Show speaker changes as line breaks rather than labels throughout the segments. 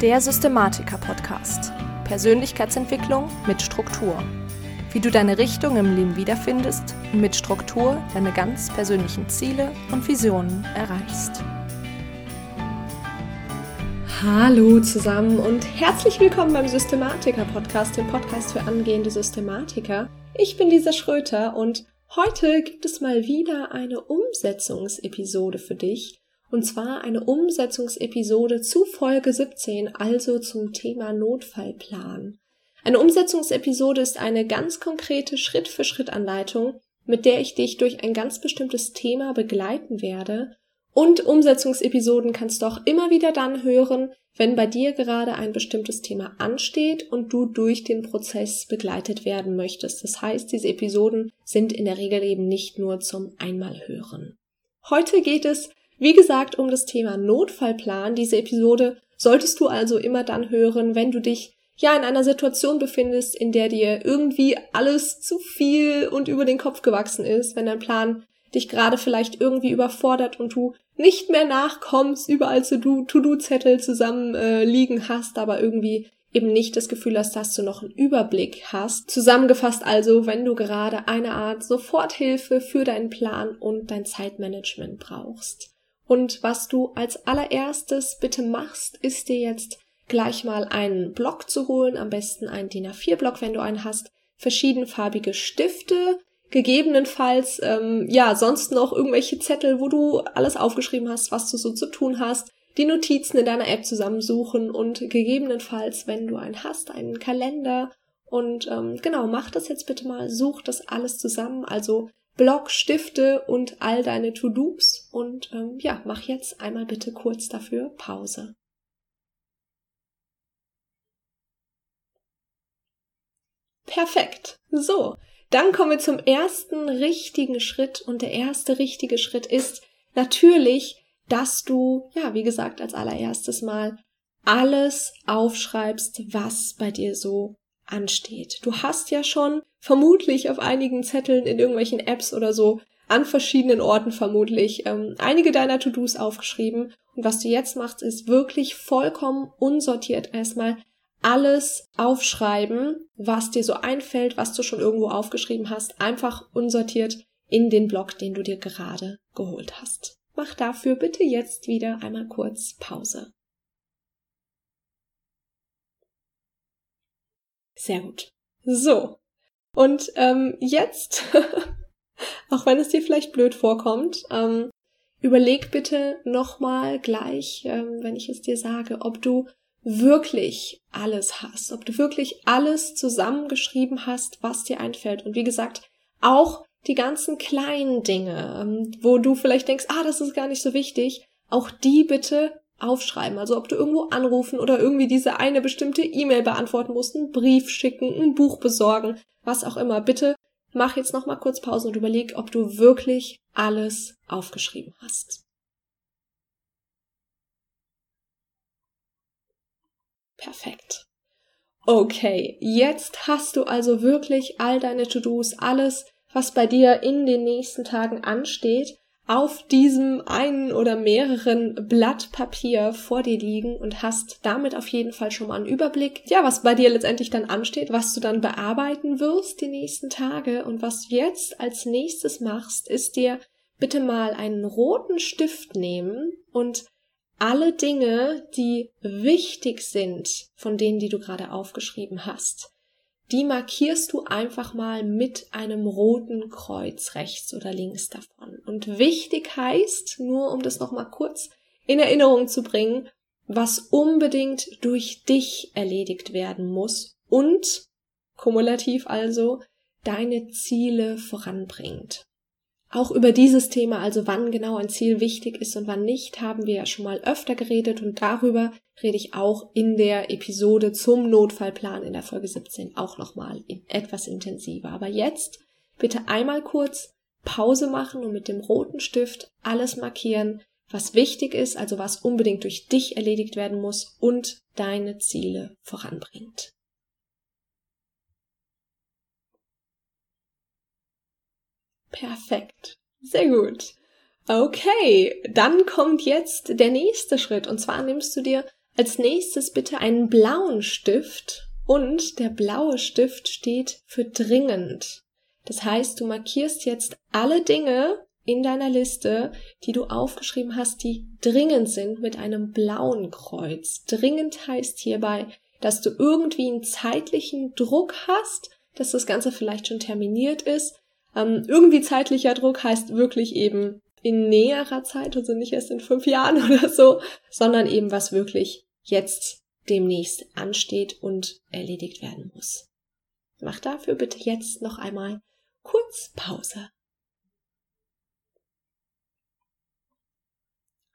Der Systematiker-Podcast. Persönlichkeitsentwicklung mit Struktur. Wie du deine Richtung im Leben wiederfindest und mit Struktur deine ganz persönlichen Ziele und Visionen erreichst.
Hallo zusammen und herzlich willkommen beim Systematiker-Podcast, dem Podcast für angehende Systematiker. Ich bin Lisa Schröter und heute gibt es mal wieder eine Umsetzungsepisode für dich und zwar eine Umsetzungsepisode zu Folge 17, also zum Thema Notfallplan. Eine Umsetzungsepisode ist eine ganz konkrete Schritt-für-Schritt-Anleitung, mit der ich dich durch ein ganz bestimmtes Thema begleiten werde. Und Umsetzungsepisoden kannst du auch immer wieder dann hören, wenn bei dir gerade ein bestimmtes Thema ansteht und du durch den Prozess begleitet werden möchtest. Das heißt, diese Episoden sind in der Regel eben nicht nur zum Einmalhören. Heute geht es wie gesagt, um das Thema Notfallplan. Diese Episode solltest du also immer dann hören, wenn du dich ja in einer Situation befindest, in der dir irgendwie alles zu viel und über den Kopf gewachsen ist, wenn dein Plan dich gerade vielleicht irgendwie überfordert und du nicht mehr nachkommst, überall To-Do-Zettel zusammen äh, liegen hast, aber irgendwie eben nicht das Gefühl hast, dass du noch einen Überblick hast. Zusammengefasst also, wenn du gerade eine Art Soforthilfe für deinen Plan und dein Zeitmanagement brauchst. Und was du als allererstes bitte machst, ist dir jetzt gleich mal einen Block zu holen, am besten einen DIN A4-Block, wenn du einen hast, verschiedenfarbige Stifte, gegebenenfalls ähm, ja sonst noch irgendwelche Zettel, wo du alles aufgeschrieben hast, was du so zu tun hast, die Notizen in deiner App zusammensuchen und gegebenenfalls, wenn du einen hast, einen Kalender. Und ähm, genau, mach das jetzt bitte mal, such das alles zusammen, also Block, Stifte und all deine To-Dos. Und ähm, ja, mach jetzt einmal bitte kurz dafür Pause. Perfekt. So, dann kommen wir zum ersten richtigen Schritt. Und der erste richtige Schritt ist natürlich, dass du, ja, wie gesagt, als allererstes mal alles aufschreibst, was bei dir so ansteht. Du hast ja schon vermutlich auf einigen Zetteln in irgendwelchen Apps oder so an verschiedenen Orten vermutlich ähm, einige deiner To-Dos aufgeschrieben. Und was du jetzt machst, ist wirklich vollkommen unsortiert erstmal alles aufschreiben, was dir so einfällt, was du schon irgendwo aufgeschrieben hast, einfach unsortiert in den Blog, den du dir gerade geholt hast. Mach dafür bitte jetzt wieder einmal kurz Pause. Sehr gut. So. Und ähm, jetzt, auch wenn es dir vielleicht blöd vorkommt, ähm, überleg bitte nochmal gleich, ähm, wenn ich es dir sage, ob du wirklich alles hast, ob du wirklich alles zusammengeschrieben hast, was dir einfällt. Und wie gesagt, auch die ganzen kleinen Dinge, ähm, wo du vielleicht denkst, ah, das ist gar nicht so wichtig, auch die bitte aufschreiben. Also ob du irgendwo anrufen oder irgendwie diese eine bestimmte E-Mail beantworten musst, einen Brief schicken, ein Buch besorgen, was auch immer. Bitte mach jetzt noch mal kurz Pause und überleg, ob du wirklich alles aufgeschrieben hast. Perfekt. Okay, jetzt hast du also wirklich all deine To-Dos, alles, was bei dir in den nächsten Tagen ansteht auf diesem einen oder mehreren Blatt Papier vor dir liegen und hast damit auf jeden Fall schon mal einen Überblick, ja, was bei dir letztendlich dann ansteht, was du dann bearbeiten wirst die nächsten Tage. Und was du jetzt als nächstes machst, ist dir bitte mal einen roten Stift nehmen und alle Dinge, die wichtig sind, von denen, die du gerade aufgeschrieben hast, die markierst du einfach mal mit einem roten Kreuz rechts oder links davon. Und wichtig heißt, nur um das nochmal kurz in Erinnerung zu bringen, was unbedingt durch dich erledigt werden muss und kumulativ also deine Ziele voranbringt. Auch über dieses Thema, also wann genau ein Ziel wichtig ist und wann nicht, haben wir ja schon mal öfter geredet und darüber rede ich auch in der Episode zum Notfallplan in der Folge 17 auch nochmal etwas intensiver. Aber jetzt bitte einmal kurz Pause machen und mit dem roten Stift alles markieren, was wichtig ist, also was unbedingt durch dich erledigt werden muss und deine Ziele voranbringt. Perfekt. Sehr gut. Okay, dann kommt jetzt der nächste Schritt. Und zwar nimmst du dir als nächstes bitte einen blauen Stift und der blaue Stift steht für dringend. Das heißt, du markierst jetzt alle Dinge in deiner Liste, die du aufgeschrieben hast, die dringend sind mit einem blauen Kreuz. Dringend heißt hierbei, dass du irgendwie einen zeitlichen Druck hast, dass das Ganze vielleicht schon terminiert ist. Ähm, irgendwie zeitlicher Druck heißt wirklich eben in näherer Zeit, also nicht erst in fünf Jahren oder so, sondern eben was wirklich jetzt demnächst ansteht und erledigt werden muss. Mach dafür bitte jetzt noch einmal kurz Pause.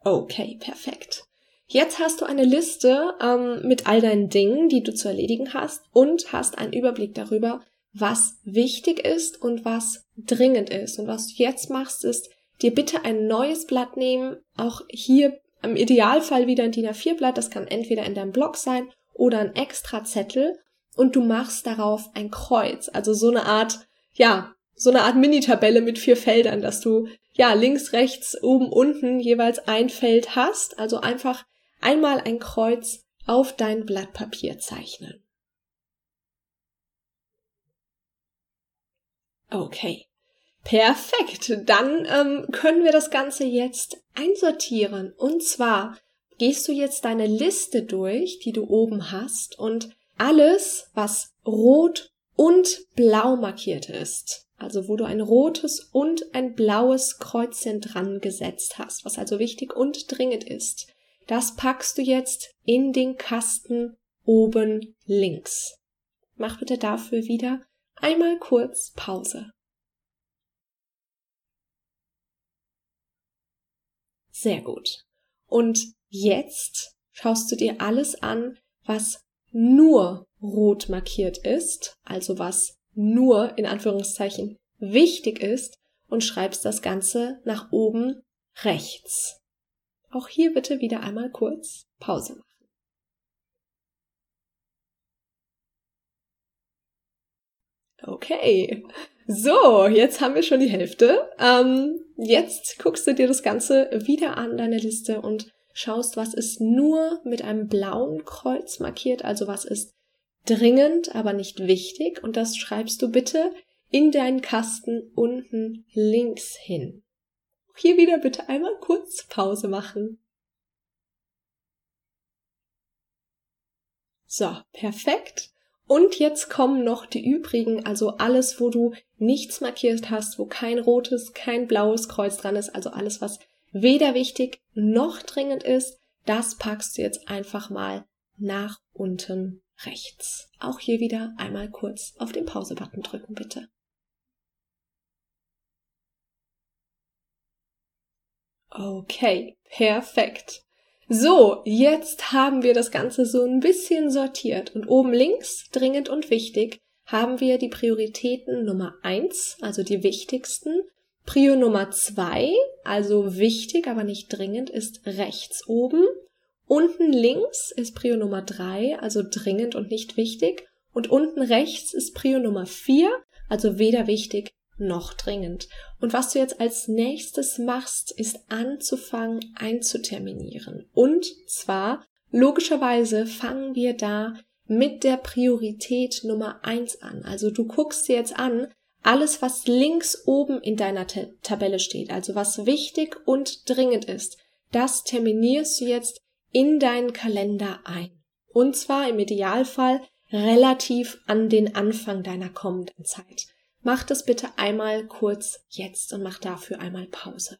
Okay, perfekt. Jetzt hast du eine Liste ähm, mit all deinen Dingen, die du zu erledigen hast und hast einen Überblick darüber, was wichtig ist und was dringend ist. Und was du jetzt machst, ist dir bitte ein neues Blatt nehmen, auch hier im Idealfall wieder ein DIN A4-Blatt, das kann entweder in deinem Blog sein oder ein extra Zettel und du machst darauf ein Kreuz, also so eine Art, ja, so eine Art Mini-Tabelle mit vier Feldern, dass du ja links, rechts, oben, unten jeweils ein Feld hast, also einfach einmal ein Kreuz auf dein Blatt Papier zeichnen. Okay. Perfekt. Dann ähm, können wir das Ganze jetzt einsortieren. Und zwar gehst du jetzt deine Liste durch, die du oben hast, und alles, was rot und blau markiert ist, also wo du ein rotes und ein blaues Kreuzchen dran gesetzt hast, was also wichtig und dringend ist, das packst du jetzt in den Kasten oben links. Mach bitte dafür wieder einmal kurz Pause. Sehr gut. Und jetzt schaust du dir alles an, was nur rot markiert ist, also was nur in Anführungszeichen wichtig ist und schreibst das Ganze nach oben rechts. Auch hier bitte wieder einmal kurz Pause machen. Okay. So, jetzt haben wir schon die Hälfte. Ähm, jetzt guckst du dir das Ganze wieder an, deine Liste, und schaust, was ist nur mit einem blauen Kreuz markiert, also was ist dringend, aber nicht wichtig. Und das schreibst du bitte in deinen Kasten unten links hin. Hier wieder bitte einmal kurz Pause machen. So, perfekt. Und jetzt kommen noch die übrigen, also alles, wo du nichts markiert hast, wo kein rotes, kein blaues Kreuz dran ist, also alles, was weder wichtig noch dringend ist, das packst du jetzt einfach mal nach unten rechts. Auch hier wieder einmal kurz auf den Pause-Button drücken, bitte. Okay, perfekt. So, jetzt haben wir das Ganze so ein bisschen sortiert und oben links, dringend und wichtig, haben wir die Prioritäten Nummer eins, also die wichtigsten. Prio Nummer zwei, also wichtig, aber nicht dringend, ist rechts oben. Unten links ist Prio Nummer drei, also dringend und nicht wichtig. Und unten rechts ist Prio Nummer vier, also weder wichtig noch dringend. Und was du jetzt als nächstes machst, ist anzufangen einzuterminieren. Und zwar, logischerweise fangen wir da mit der Priorität Nummer eins an. Also du guckst dir jetzt an, alles, was links oben in deiner Tabelle steht, also was wichtig und dringend ist, das terminierst du jetzt in deinen Kalender ein. Und zwar im Idealfall relativ an den Anfang deiner kommenden Zeit. Mach das bitte einmal kurz jetzt und mach dafür einmal Pause.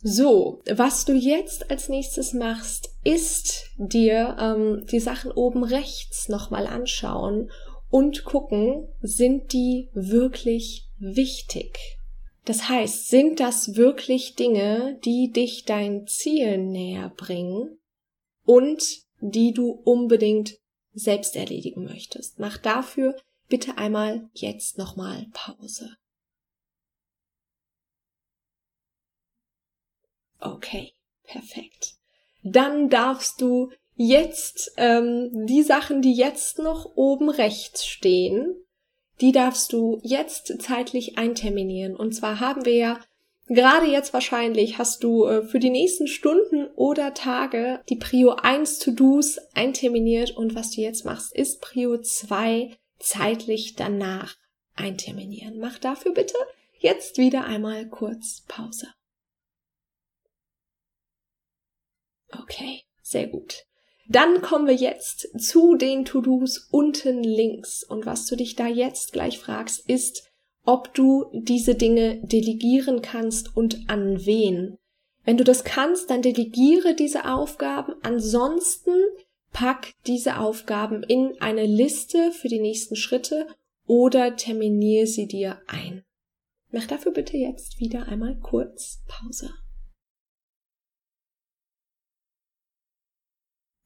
So, was du jetzt als nächstes machst, ist dir ähm, die Sachen oben rechts nochmal anschauen und gucken, sind die wirklich wichtig? Das heißt, sind das wirklich Dinge, die dich dein Ziel näher bringen? Und die du unbedingt selbst erledigen möchtest. Mach dafür bitte einmal jetzt nochmal Pause. Okay, perfekt. Dann darfst du jetzt ähm, die Sachen, die jetzt noch oben rechts stehen, die darfst du jetzt zeitlich einterminieren. Und zwar haben wir ja Gerade jetzt wahrscheinlich hast du äh, für die nächsten Stunden oder Tage die Prio 1 To-Dos einterminiert und was du jetzt machst, ist Prio 2 zeitlich danach einterminieren. Mach dafür bitte jetzt wieder einmal kurz Pause. Okay, sehr gut. Dann kommen wir jetzt zu den To-Dos unten links. Und was du dich da jetzt gleich fragst, ist, ob du diese Dinge delegieren kannst und an wen. Wenn du das kannst, dann delegiere diese Aufgaben. Ansonsten pack diese Aufgaben in eine Liste für die nächsten Schritte oder terminiere sie dir ein. Mach dafür bitte jetzt wieder einmal kurz Pause.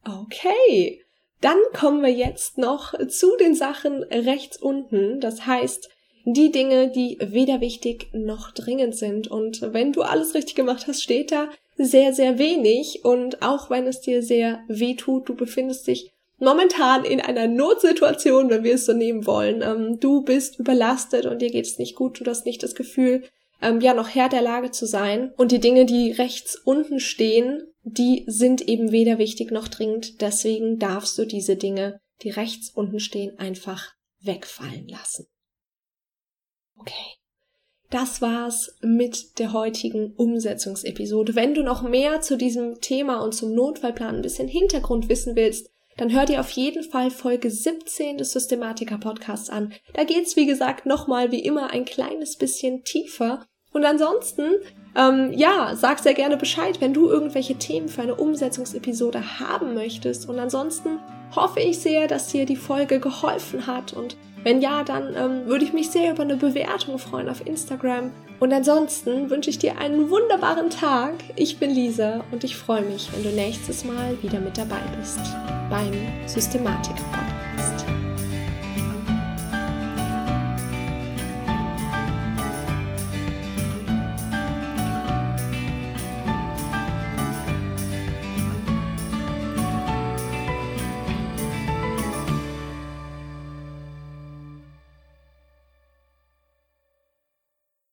Okay, dann kommen wir jetzt noch zu den Sachen rechts unten. Das heißt, die Dinge, die weder wichtig noch dringend sind. Und wenn du alles richtig gemacht hast, steht da sehr, sehr wenig. Und auch wenn es dir sehr weh tut, du befindest dich momentan in einer Notsituation, wenn wir es so nehmen wollen. Ähm, du bist überlastet und dir geht es nicht gut, du hast nicht das Gefühl, ähm, ja, noch Herr der Lage zu sein. Und die Dinge, die rechts unten stehen, die sind eben weder wichtig noch dringend. Deswegen darfst du diese Dinge, die rechts unten stehen, einfach wegfallen lassen. Okay. Das war's mit der heutigen Umsetzungsepisode. Wenn du noch mehr zu diesem Thema und zum Notfallplan ein bisschen Hintergrund wissen willst, dann hör dir auf jeden Fall Folge 17 des Systematiker Podcasts an. Da geht's, wie gesagt, nochmal wie immer ein kleines bisschen tiefer. Und ansonsten, ähm, ja, sag sehr gerne Bescheid, wenn du irgendwelche Themen für eine Umsetzungsepisode haben möchtest. Und ansonsten hoffe ich sehr, dass dir die Folge geholfen hat. Und wenn ja, dann ähm, würde ich mich sehr über eine Bewertung freuen auf Instagram. Und ansonsten wünsche ich dir einen wunderbaren Tag. Ich bin Lisa und ich freue mich, wenn du nächstes Mal wieder mit dabei bist beim Systematiker Podcast.